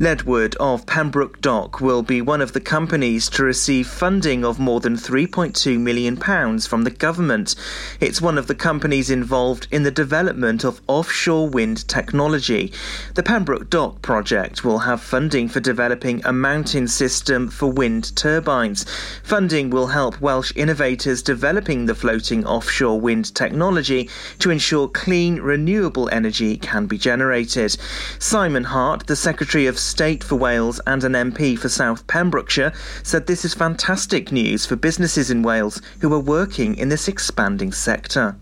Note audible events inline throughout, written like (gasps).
Ledwood of Pembroke Dock will be one of the companies to receive funding of more than £3.2 million from the government. It's one of the companies involved in the development of offshore wind technology. The Pembroke Dock project will have funding for developing a mountain system for wind turbines. Funding will help Welsh innovators developing the floating offshore wind technology to ensure clean, renewable energy can be generated. Simon Hart, the Secretary of State for Wales and an MP for South Pembrokeshire, said this is fantastic news for businesses in Wales who are working in this expanding sector.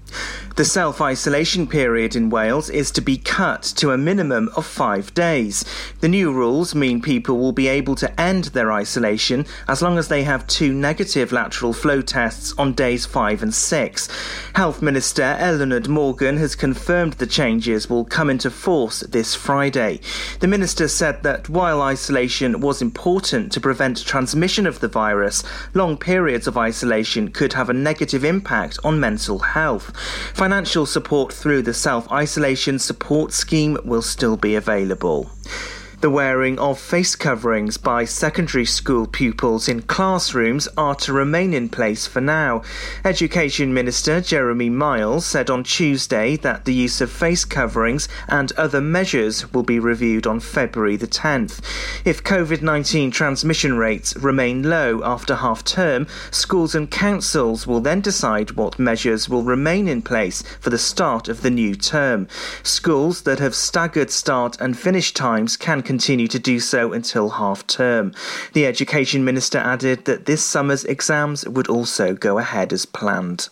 The self isolation period in Wales is to be cut to a minimum of five days. The new rules mean people will be able to end their isolation as long as they have two negative lateral flow tests on days five and six. Health Minister Eluned Morgan has confirmed the changes will come into force this Friday. The minister said that while isolation was important to prevent transmission of the virus, long periods of isolation could have a negative impact on mental health. Financial support through the self isolation support scheme will still be available. The wearing of face coverings by secondary school pupils in classrooms are to remain in place for now. Education Minister Jeremy Miles said on Tuesday that the use of face coverings and other measures will be reviewed on February the 10th. If COVID 19 transmission rates remain low after half term, schools and councils will then decide what measures will remain in place for the start of the new term. Schools that have staggered start and finish times can continue to do so until half term. The Education Minister added that this summer's exams would also go ahead as planned.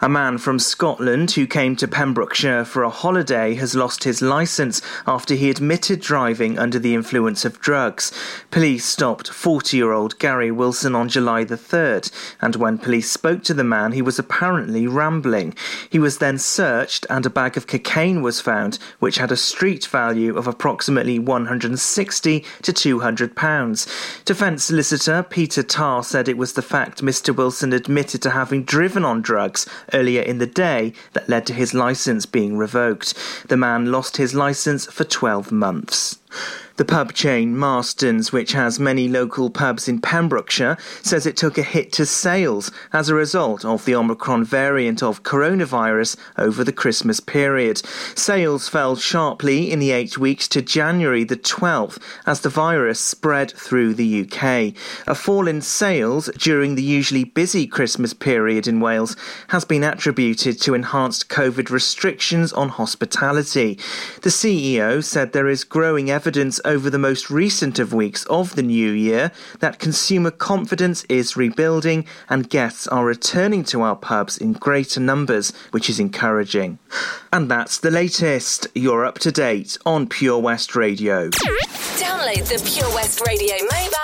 A man from Scotland who came to Pembrokeshire for a holiday has lost his licence after he admitted driving under the influence of drugs. Police stopped 40 year old Gary Wilson on July the 3rd, and when police spoke to the man, he was apparently rambling. He was then searched, and a bag of cocaine was found, which had a street value of approximately 160 to 200 pounds. Defence solicitor Peter Tarr said it was the fact Mr. Wilson admitted to having driven on drugs drugs earlier in the day that led to his license being revoked. The man lost his license for 12 months. The pub chain Marston's, which has many local pubs in Pembrokeshire, says it took a hit to sales as a result of the Omicron variant of coronavirus over the Christmas period. Sales fell sharply in the eight weeks to January the 12th as the virus spread through the UK. A fall in sales during the usually busy Christmas period in Wales has been attributed to enhanced COVID restrictions on hospitality. The CEO said there is growing evidence over the most recent of weeks of the new year that consumer confidence is rebuilding and guests are returning to our pubs in greater numbers, which is encouraging. And that's the latest. You're up to date on Pure West Radio. Download the Pure West Radio mobile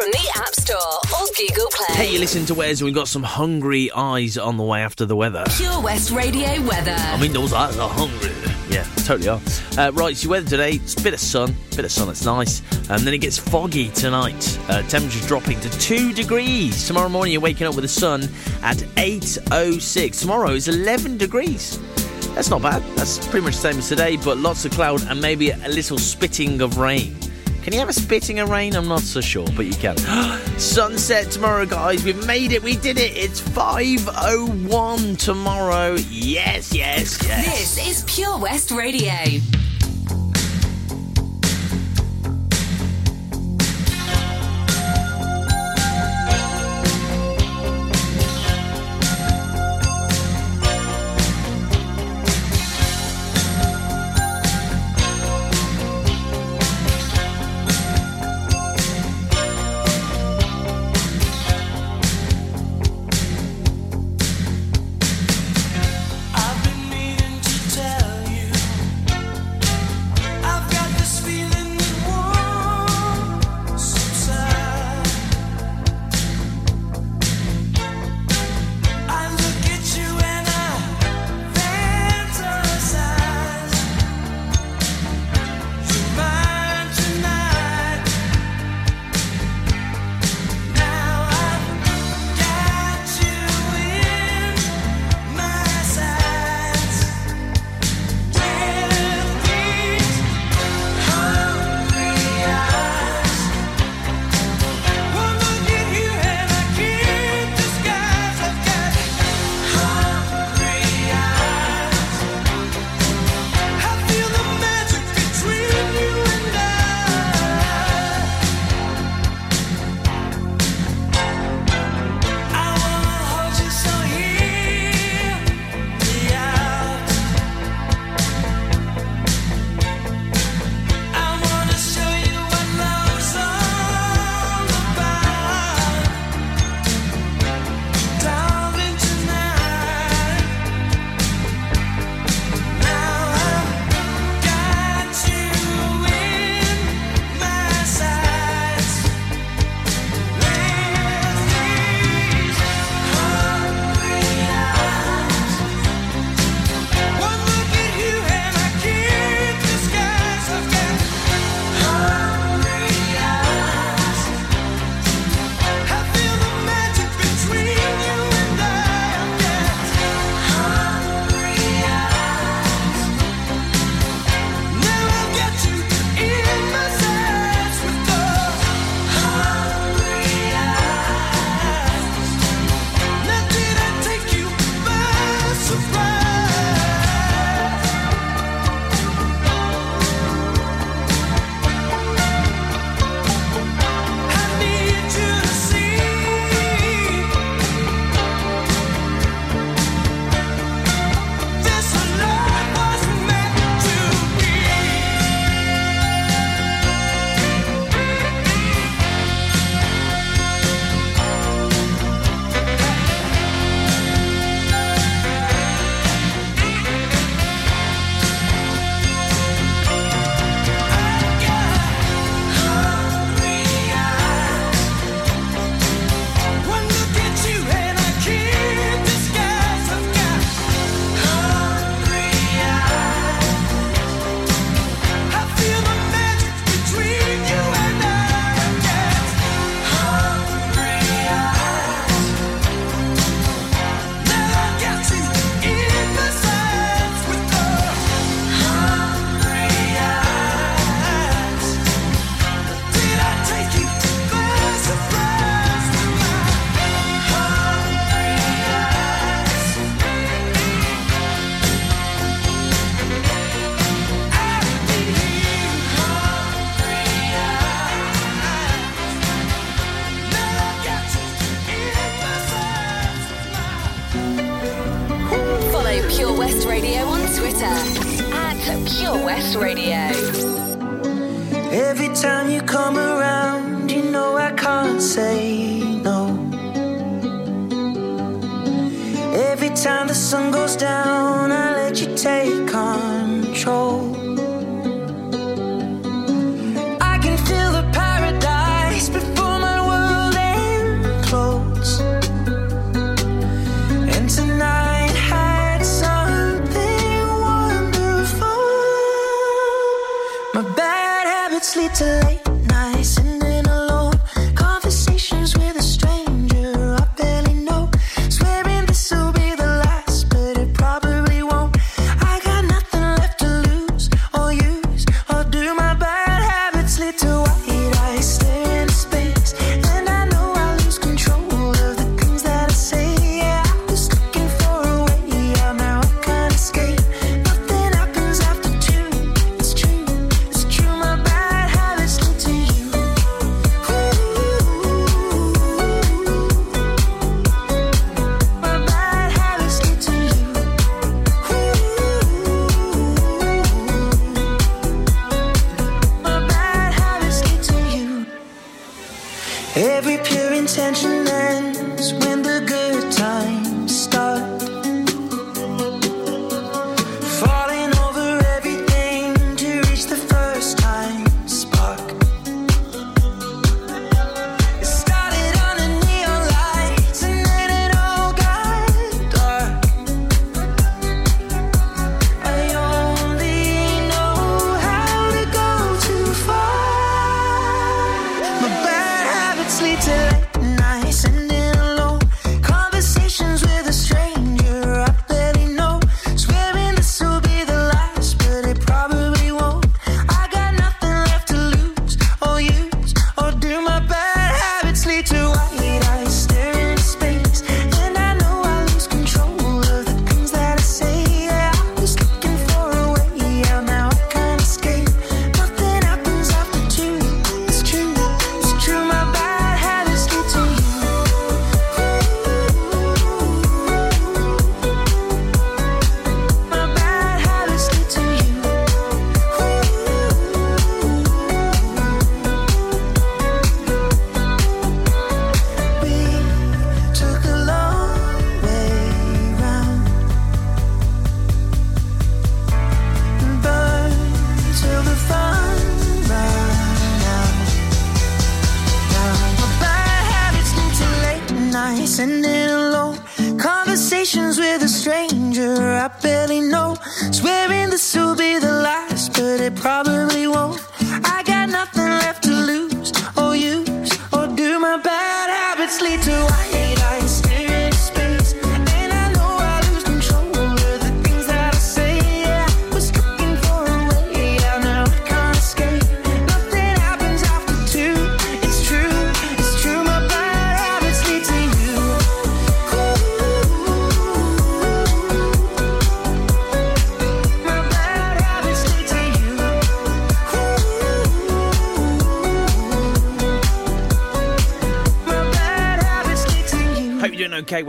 from the App Store or Google Play. Hey, you listen to Wes, and we've got some hungry eyes on the way after the weather. Pure West Radio weather. I mean, those eyes are hungry. Yeah, totally are. Uh, right, so weather today, it's a bit of sun, A bit of sun, it's nice. And then it gets foggy tonight. Uh, temperature's dropping to 2 degrees. Tomorrow morning, you're waking up with the sun at 8.06. Tomorrow is 11 degrees. That's not bad. That's pretty much the same as today, but lots of cloud and maybe a little spitting of rain. Can you have a spitting of rain? I'm not so sure, but you can. (gasps) Sunset tomorrow, guys. We've made it. We did it. It's 5.01 tomorrow. Yes, yes, yes. This is Pure West Radio.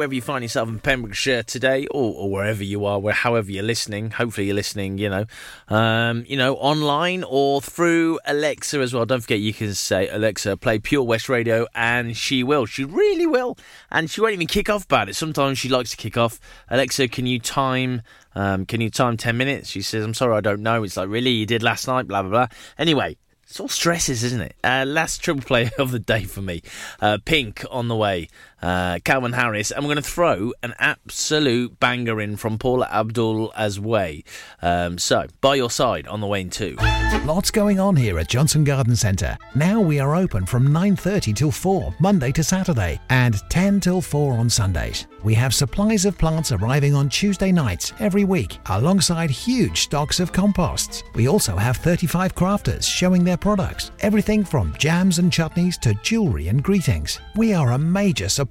Wherever you find yourself in Pembrokeshire today or, or wherever you are, where however you're listening. Hopefully you're listening, you know, um, you know, online or through Alexa as well. Don't forget you can say Alexa, play Pure West Radio, and she will. She really will, and she won't even kick off about it. Sometimes she likes to kick off. Alexa, can you time? Um, can you time 10 minutes? She says, I'm sorry, I don't know. It's like, really? You did last night? Blah, blah, blah. Anyway, it's all stresses, isn't it? Uh, last triple play (laughs) of the day for me. Uh, Pink on the way uh, Calvin Harris, and we're going to throw an absolute banger in from Paula Abdul as way. Um, so, by your side on the way in two. Lots going on here at Johnston Garden Centre. Now we are open from 9.30 till 4, Monday to Saturday, and 10 till 4 on Sundays. We have supplies of plants arriving on Tuesday nights every week, alongside huge stocks of composts. We also have 35 crafters showing their products, everything from jams and chutneys to jewellery and greetings. We are a major supplier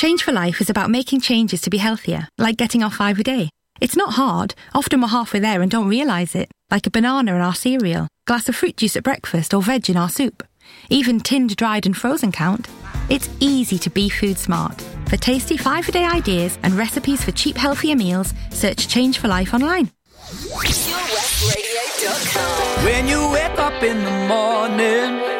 Change for Life is about making changes to be healthier, like getting off five a day. It's not hard. Often we're halfway there and don't realise it, like a banana in our cereal, glass of fruit juice at breakfast, or veg in our soup. Even tinned, dried, and frozen count. It's easy to be food smart. For tasty five a day ideas and recipes for cheap, healthier meals, search Change for Life online. When you wake up in the morning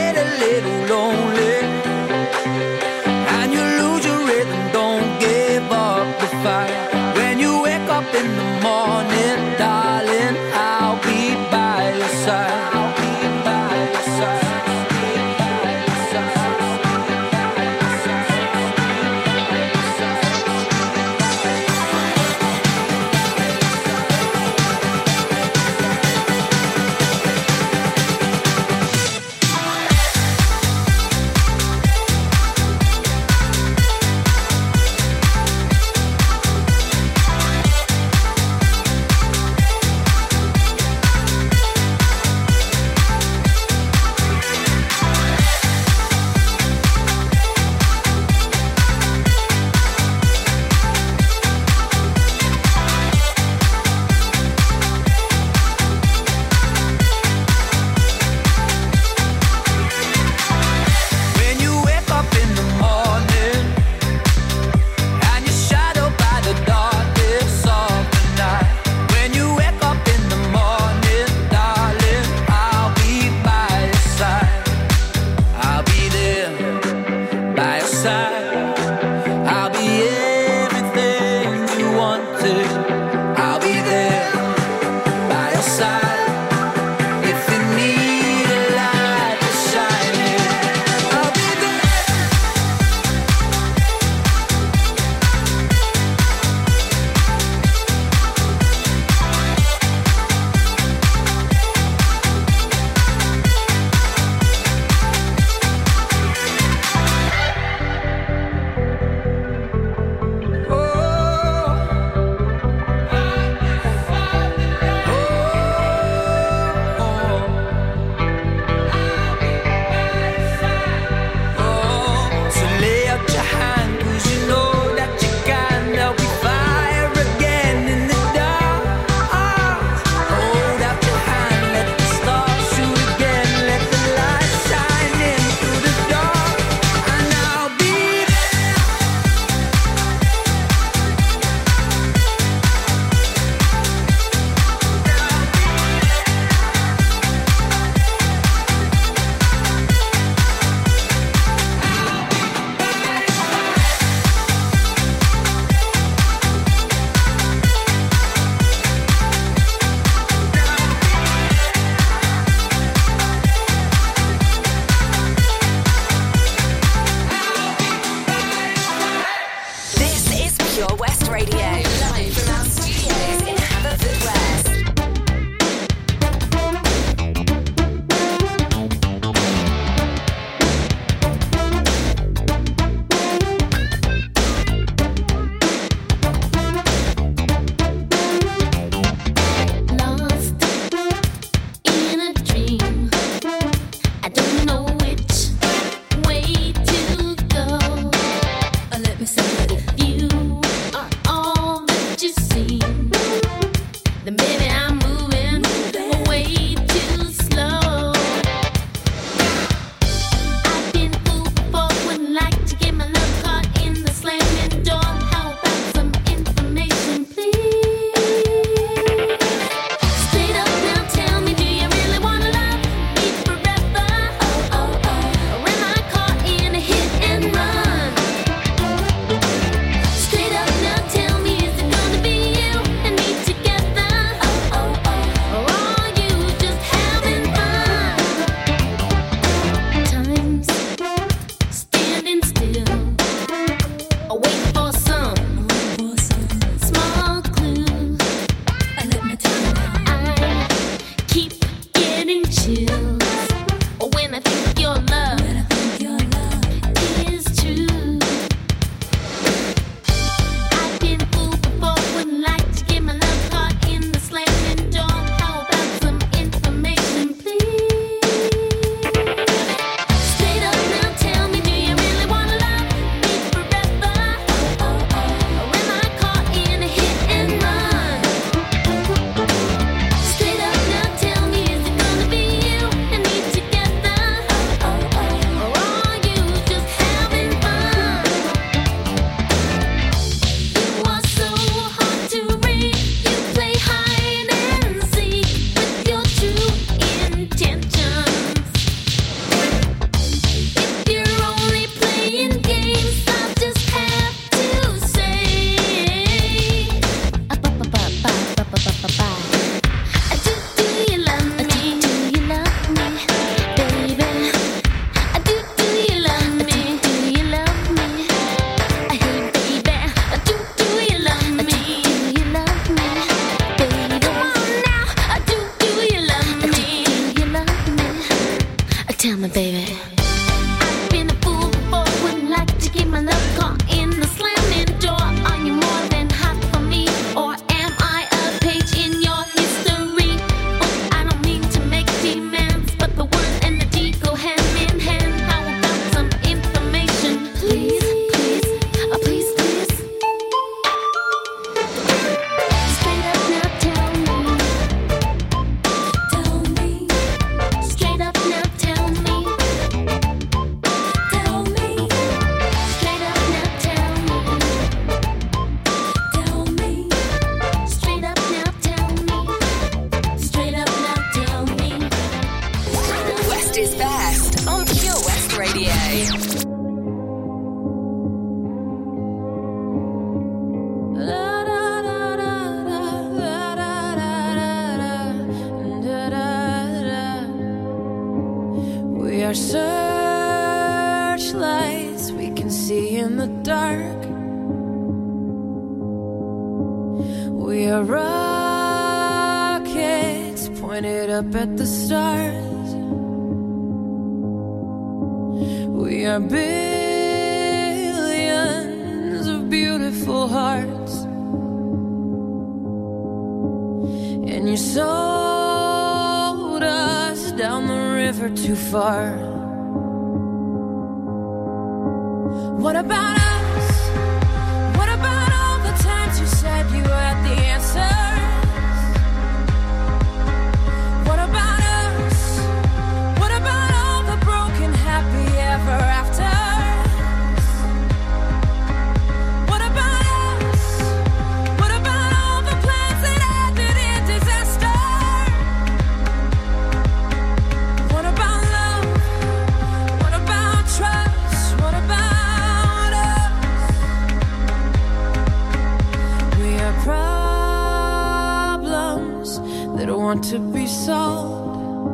want to be sold.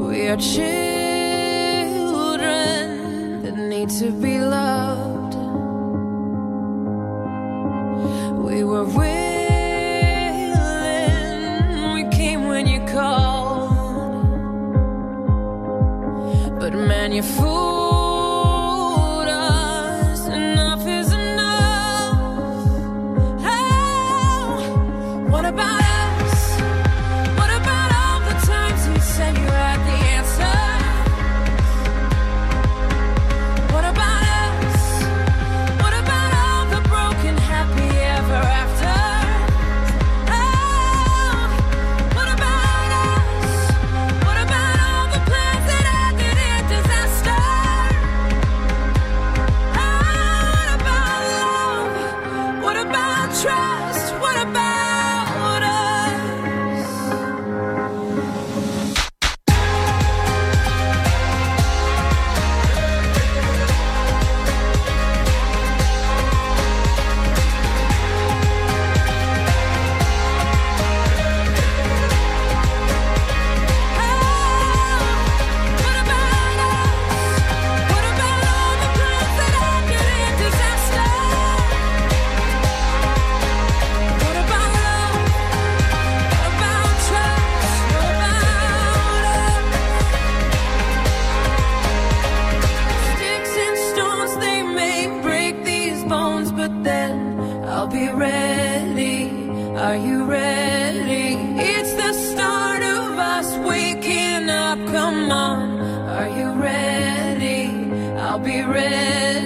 We are children that need to be on, are you ready? I'll be ready.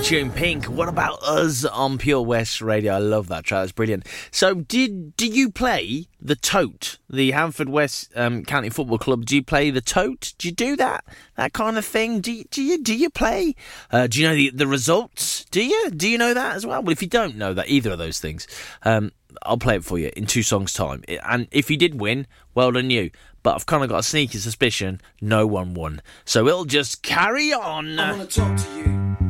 Great tune, Pink. What about us on Pure West Radio? I love that track. That's brilliant. So, did do you play the tote, the Haverfordwest um, County Football Club? Do you play the tote? Do you do that that kind of thing? Do you, do you do you play? Uh, do you know the the results? Do you do you know that as well? Well, if you don't know that either of those things, um, I'll play it for you in two songs' time. And if you did win, well done you. But I've kind of got a sneaky suspicion no one won. So it'll just carry on. I want to talk to you.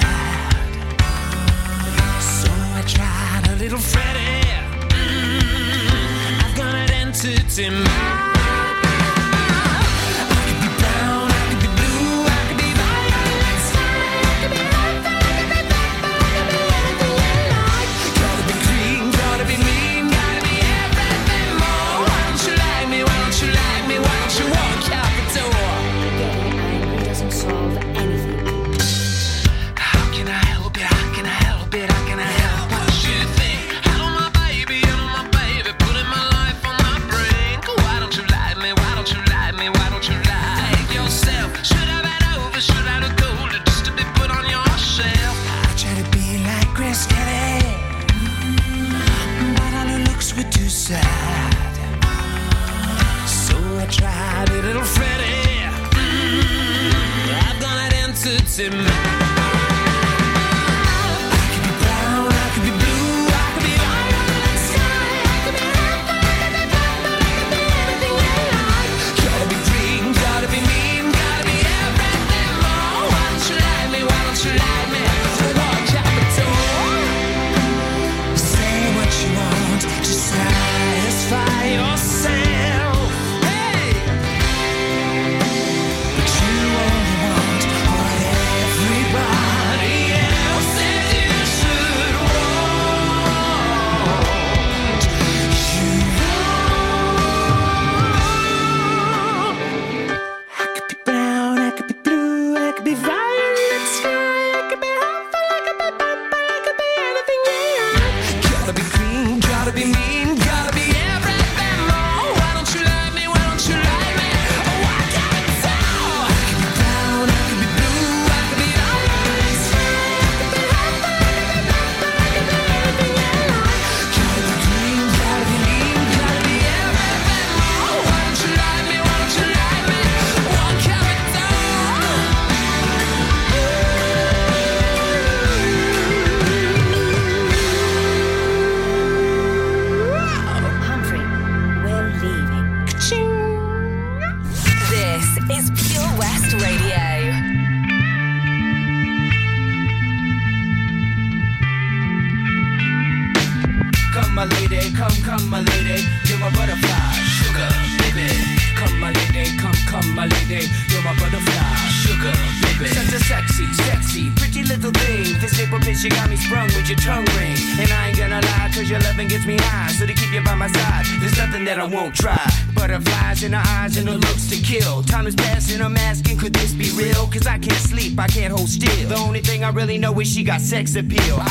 I tried a little Freddie. Mm. I've got an entity mind. Sex appeal.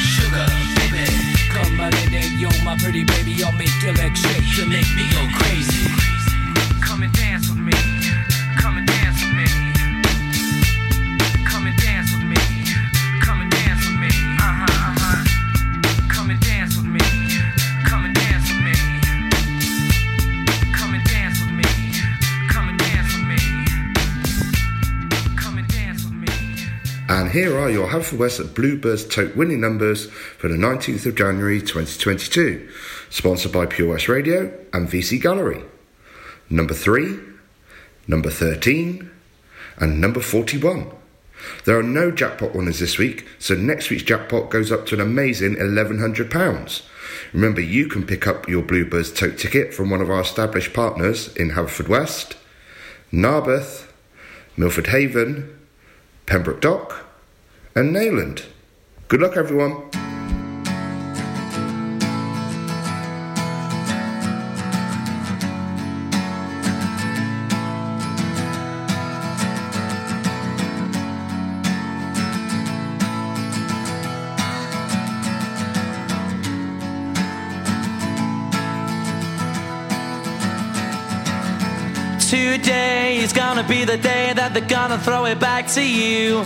sugar, baby. Come, my lady, you're my pretty baby. I'll make your legs shake. You make me go crazy. Come and dance with me. Come and dance here are your Haverfordwest Bluebirds tote winning numbers for the 19th of January 2022. sponsored by Pure West Radio and VC Gallery. Number 3, number 13, and number 41. There are no jackpot winners this week, so next week's jackpot goes up to an amazing £1,100. Remember, you can pick up your Bluebirds tote ticket from one of our established partners in Haverfordwest, Narberth, Milford Haven, Pembroke Dock, and Neyland. Good luck, everyone. Today is gonna be the day that they're gonna throw it back to you.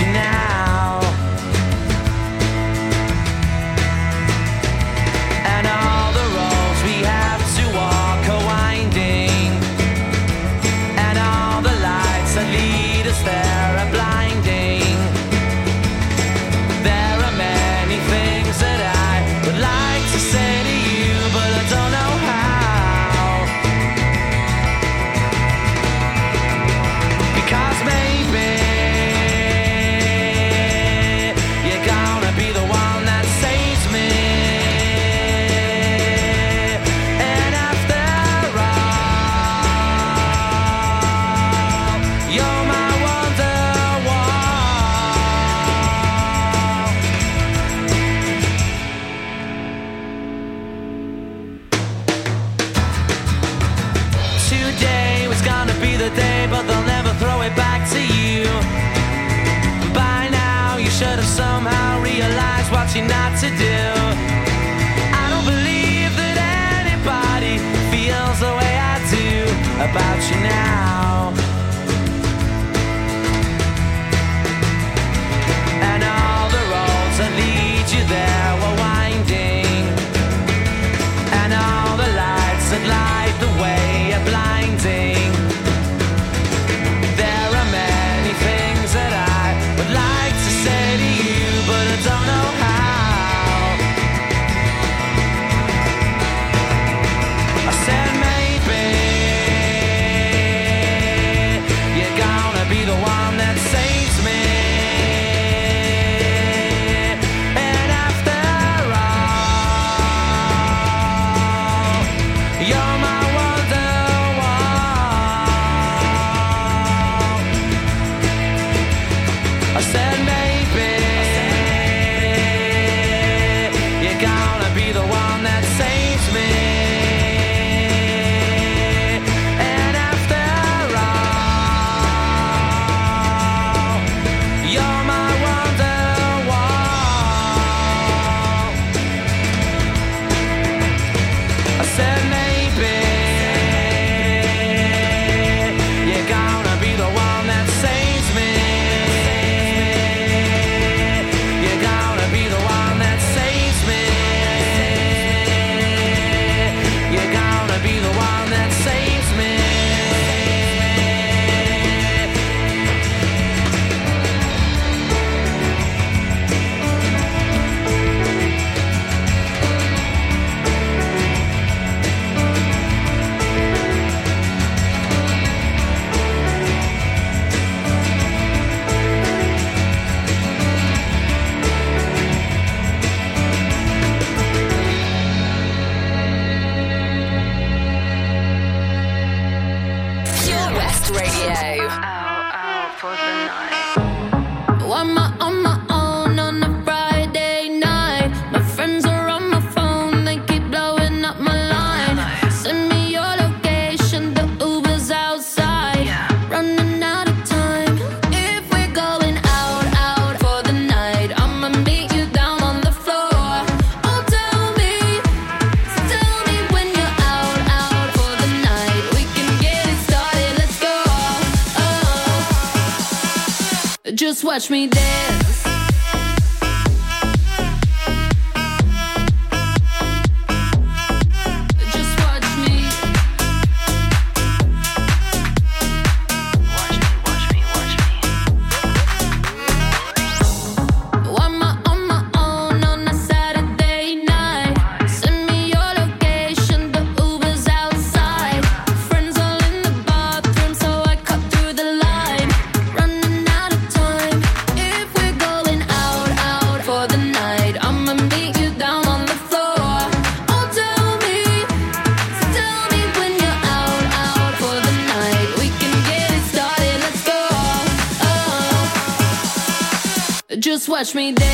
About about you now. watch me dance. Watch me dance.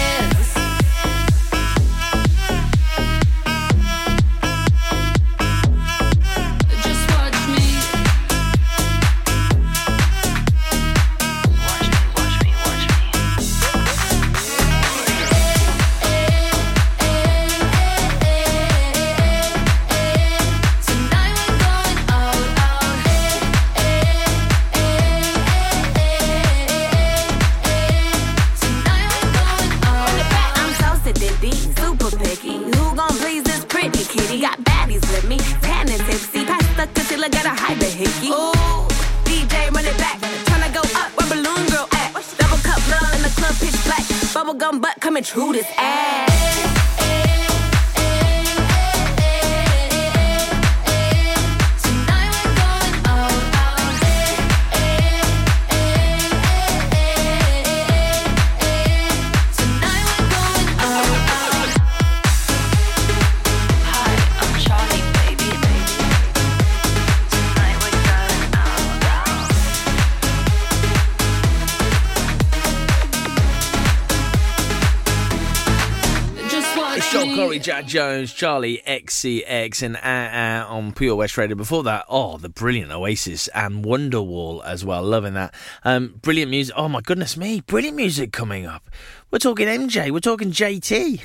Joel Jones, Charli XCX, and uh, uh, on Pure West Radio. Before that, oh, the brilliant Oasis and Wonderwall as well. Loving that. Um, brilliant music. Oh, my goodness me. Brilliant music coming up. We're talking MJ. We're talking JT.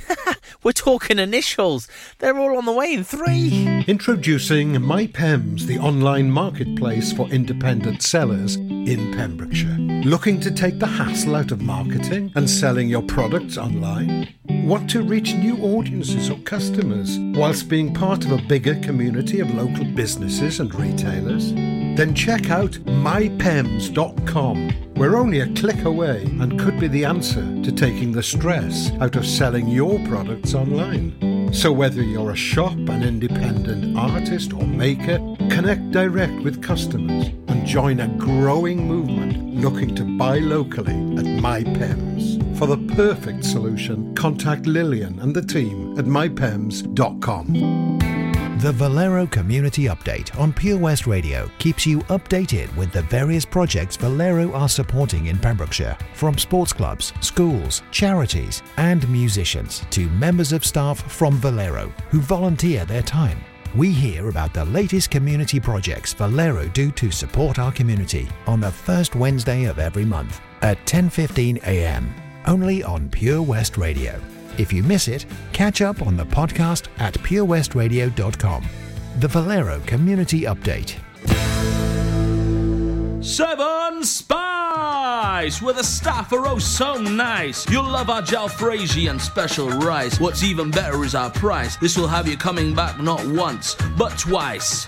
(laughs) we're talking initials. They're all on the way in three. Introducing MyPems, the online marketplace for independent sellers in Pembrokeshire. Looking to take the hassle out of marketing and selling your products online? Want to reach new audiences or customers whilst being part of a bigger community of local businesses and retailers? Then check out mypems.com. We're only a click away and could be the answer to taking the stress out of selling your products online. So whether you're a shop, an independent artist or maker, connect direct with customers and join a growing movement looking to buy locally at MyPems. For the perfect solution, contact Lillian and the team at mypems.com. The Valero Community Update on Pure West Radio keeps you updated with the various projects Valero are supporting in Pembrokeshire, from sports clubs, schools, charities, and musicians to members of staff from Valero who volunteer their time. We hear about the latest community projects Valero do to support our community on the first Wednesday of every month at 10:15 a.m. only on Pure West Radio. If you miss it, catch up on the podcast at purewestradio.com. The Valero Community Update. Seven Spice, where the staff are oh so nice. You'll love our jalfrezi and special rice. What's even better is our price. This will have you coming back not once, but twice.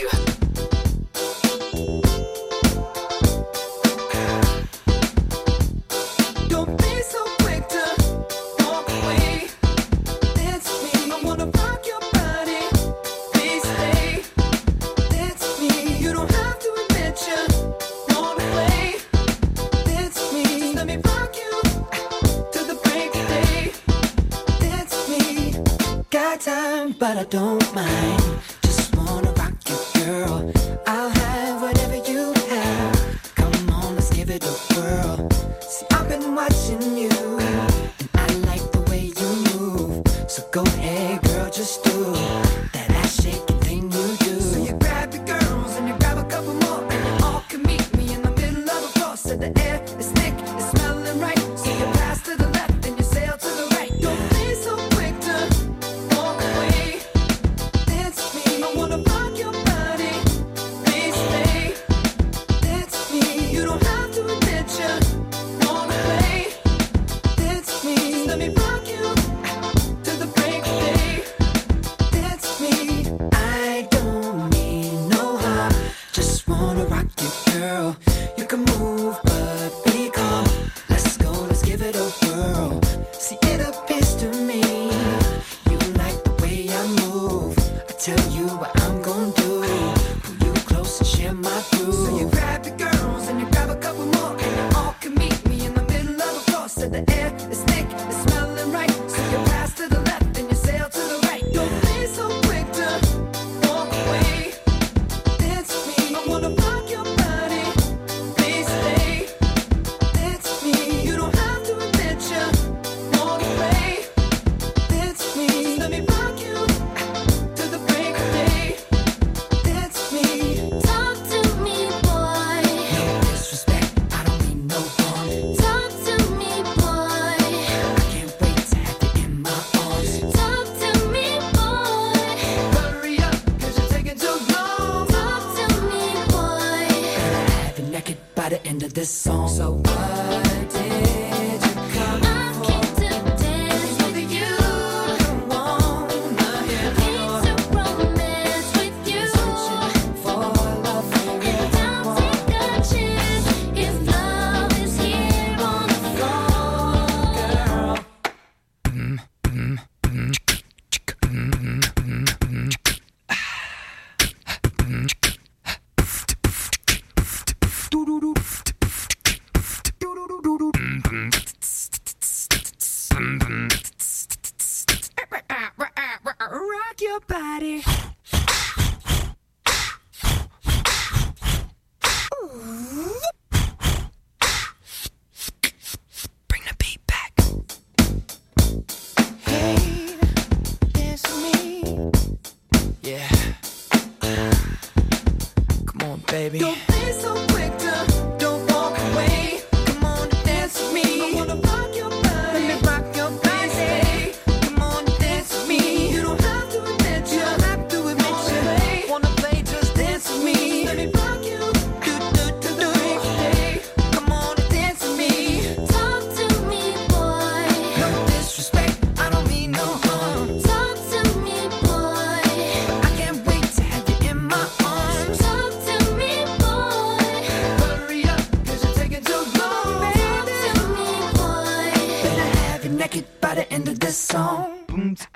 like it by the end of this song. Don't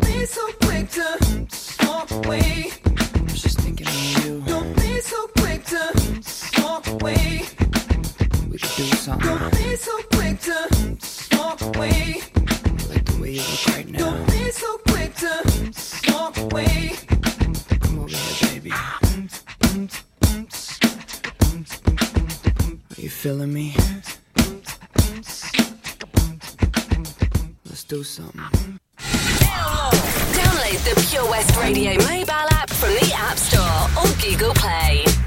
be so quick to walk away. Don't be so quick to walk away something. Don't be so quick to walk away. Like the way you look right now. Don't be so quick to walk away. Come over here, baby. Are you feeling me? Let's do something. Download the Pure West Radio mobile app from the App Store or Google Play.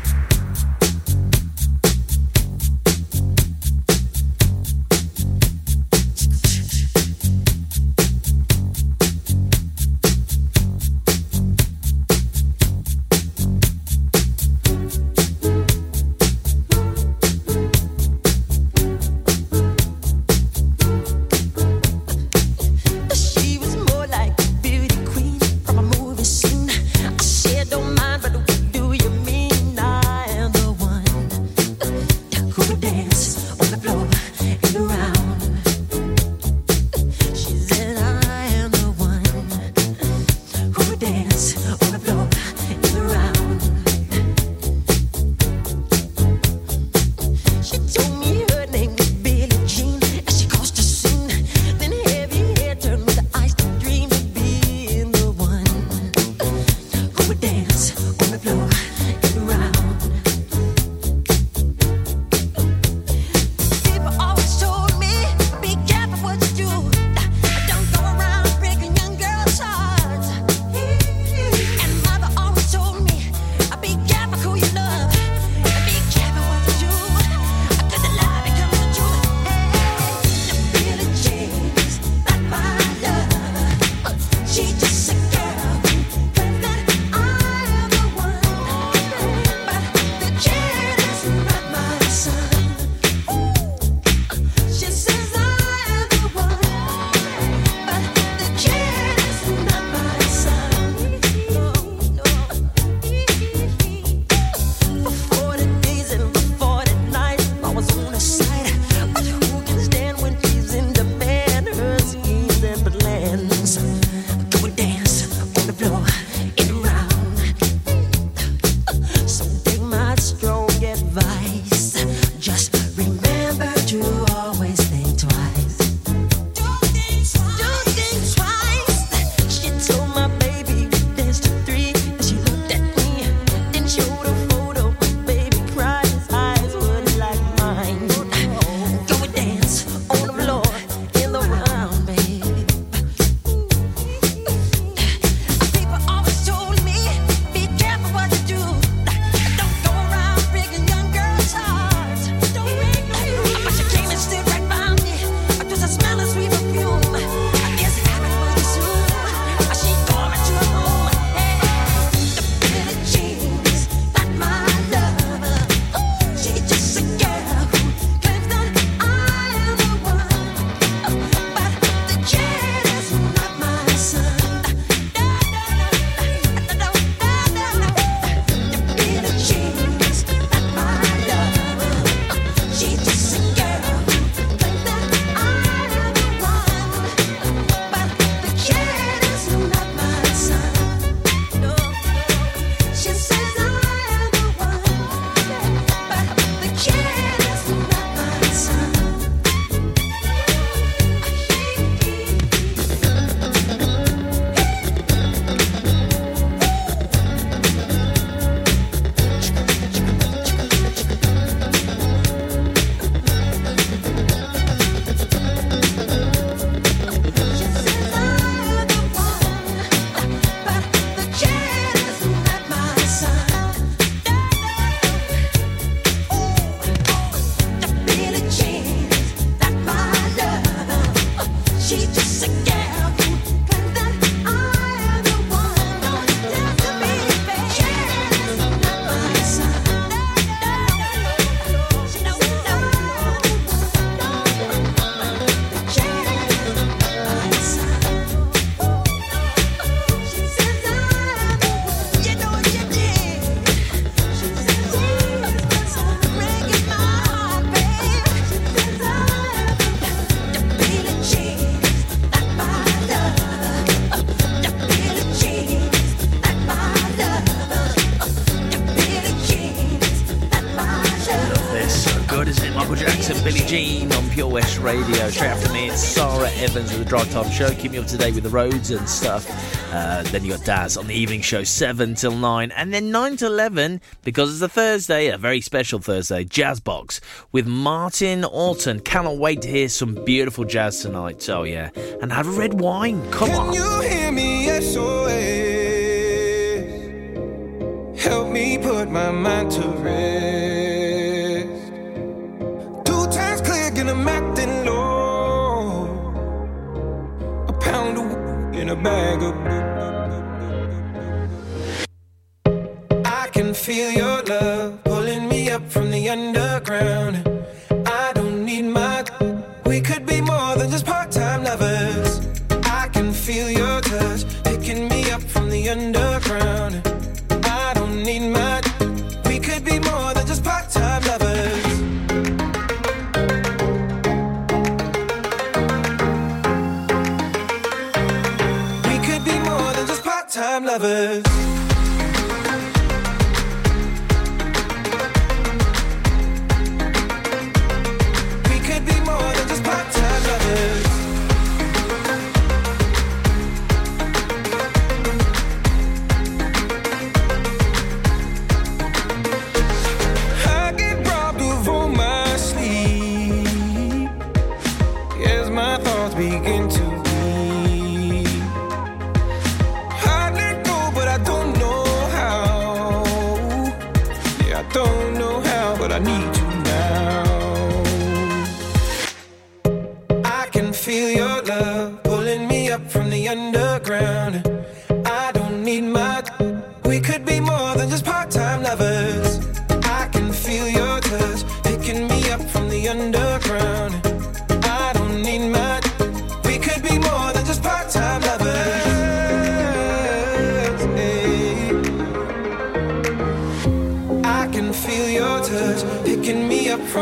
Radio. Straight after me, it's Sarah Evans with the Drive Time Show. Keep me up to date with the roads and stuff. Uh, then you got Daz on the evening show, 7 till 9. And then 9 to 11, because it's a Thursday, a very special Thursday, Jazz Box with Martin Alton. Cannot wait to hear some beautiful jazz tonight. Oh, yeah. And have a red wine. Come Can on. you hear me? SOS. Help me put my mind to rest. Bag of. I can feel your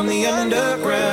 from the underground.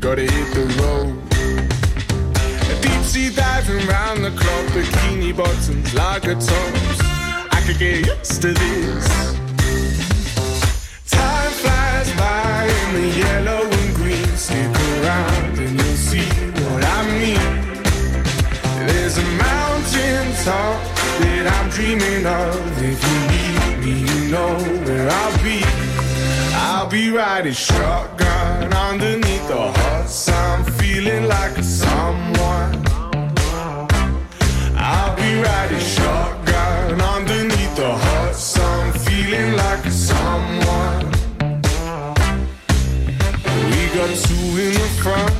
gotta hit the road. Deep sea diving round the clock, bikini bottoms, lager tops. I could get used to this. Time flies by in the yellow and green. Stick around and you'll see what I mean. There's a mountain top that I'm dreaming of. If you need me, you know where I'll be. I'll be riding shotgun underneath the hot sun, feeling like a someone. I'll be riding shotgun underneath the hot sun, feeling like a someone. We got two in the front,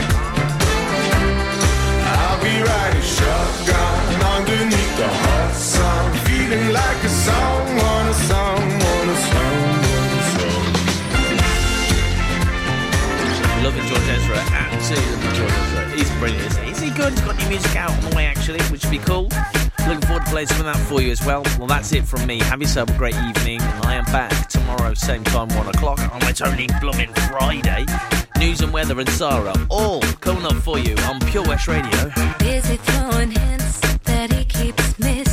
Loving George Ezra, absolutely George Ezra. He's brilliant, isn't he? Is he good? He's got new music out on the way, actually, which would be cool. Looking forward to playing some of that for you as well. Well, that's it from me. Have yourself a great evening. I am back tomorrow, same time, one o'clock. Oh, it's only blooming Friday. News and weather and Sarah all coming up for you on Pure West Radio. Throwing hints that he keeps missing.